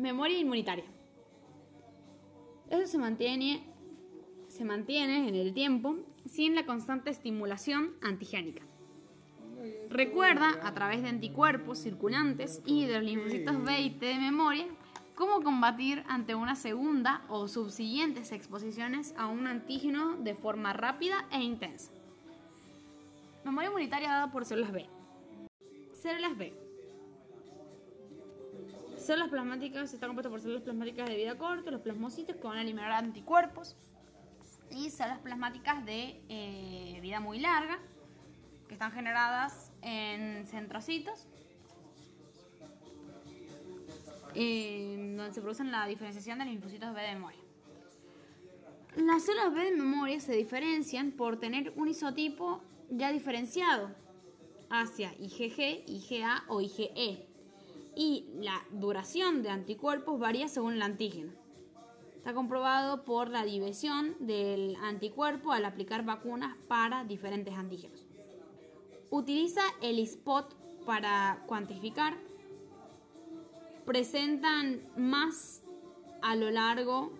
Memoria inmunitaria. Eso se mantiene, se mantiene en el tiempo sin la constante estimulación antigénica. Recuerda a través de anticuerpos circulantes y de los linfocitos B y T de memoria cómo combatir ante una segunda o subsiguientes exposiciones a un antígeno de forma rápida e intensa. Memoria inmunitaria dada por células B. Células B. Células plasmáticas está compuesto por células plasmáticas de vida corta, los plasmocitos que van a eliminar anticuerpos. Y células plasmáticas de eh, vida muy larga que están generadas en centrocitos. Eh, donde se producen la diferenciación de los linfocitos B de memoria. Las células B de memoria se diferencian por tener un isotipo ya diferenciado hacia IgG, IgA o IgE y la duración de anticuerpos varía según el antígeno. Está comprobado por la división del anticuerpo al aplicar vacunas para diferentes antígenos. Utiliza el SPOT para cuantificar presentan más a lo largo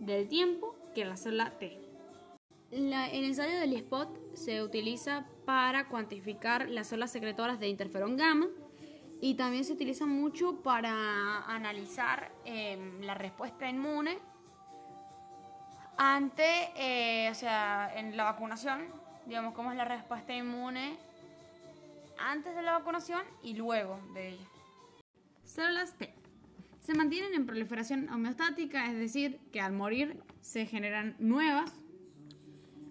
del tiempo que la célula T. el ensayo del SPOT se utiliza para cuantificar las células secretoras de interferón gamma y también se utiliza mucho para analizar em, la respuesta inmune ante, eh, o sea, en la vacunación, digamos, cómo es la respuesta inmune antes de la vacunación y luego de ella. Células T. Se mantienen en proliferación homeostática, es decir, que al morir se generan nuevas.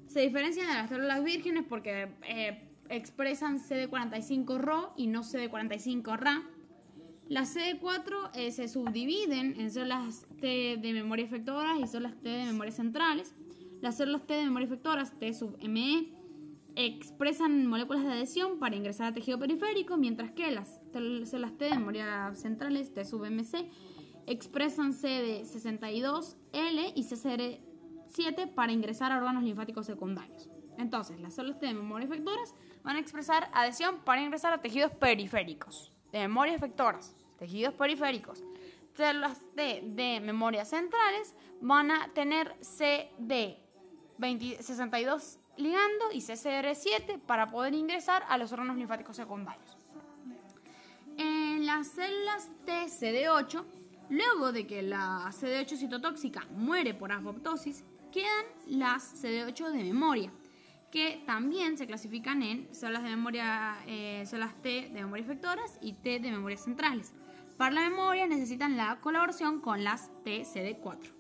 Se diferencian de las células vírgenes porque eh, expresan CD45RO y no CD45RA. Las CD4 eh, se subdividen en células T de memoria efectoras y células T de memoria centrales. Las células T de memoria efectoras, T sub ME, expresan moléculas de adhesión para ingresar a tejido periférico, mientras que las células T de memoria centrales, T sub MC, expresan CD62L y CCR7 para ingresar a órganos linfáticos secundarios. Entonces, las células de memoria efectoras van a expresar adhesión para ingresar a tejidos periféricos. De memoria efectoras, tejidos periféricos. Células T de memoria centrales van a tener CD62 ligando y CCR7 para poder ingresar a los órganos linfáticos secundarios. En las células TCD8, luego de que la CD8 citotóxica muere por apoptosis, quedan las CD8 de memoria, que también se clasifican en células de memoria, eh, T de memoria efectoras y T de memoria centrales. Para la memoria necesitan la colaboración con las TCD4.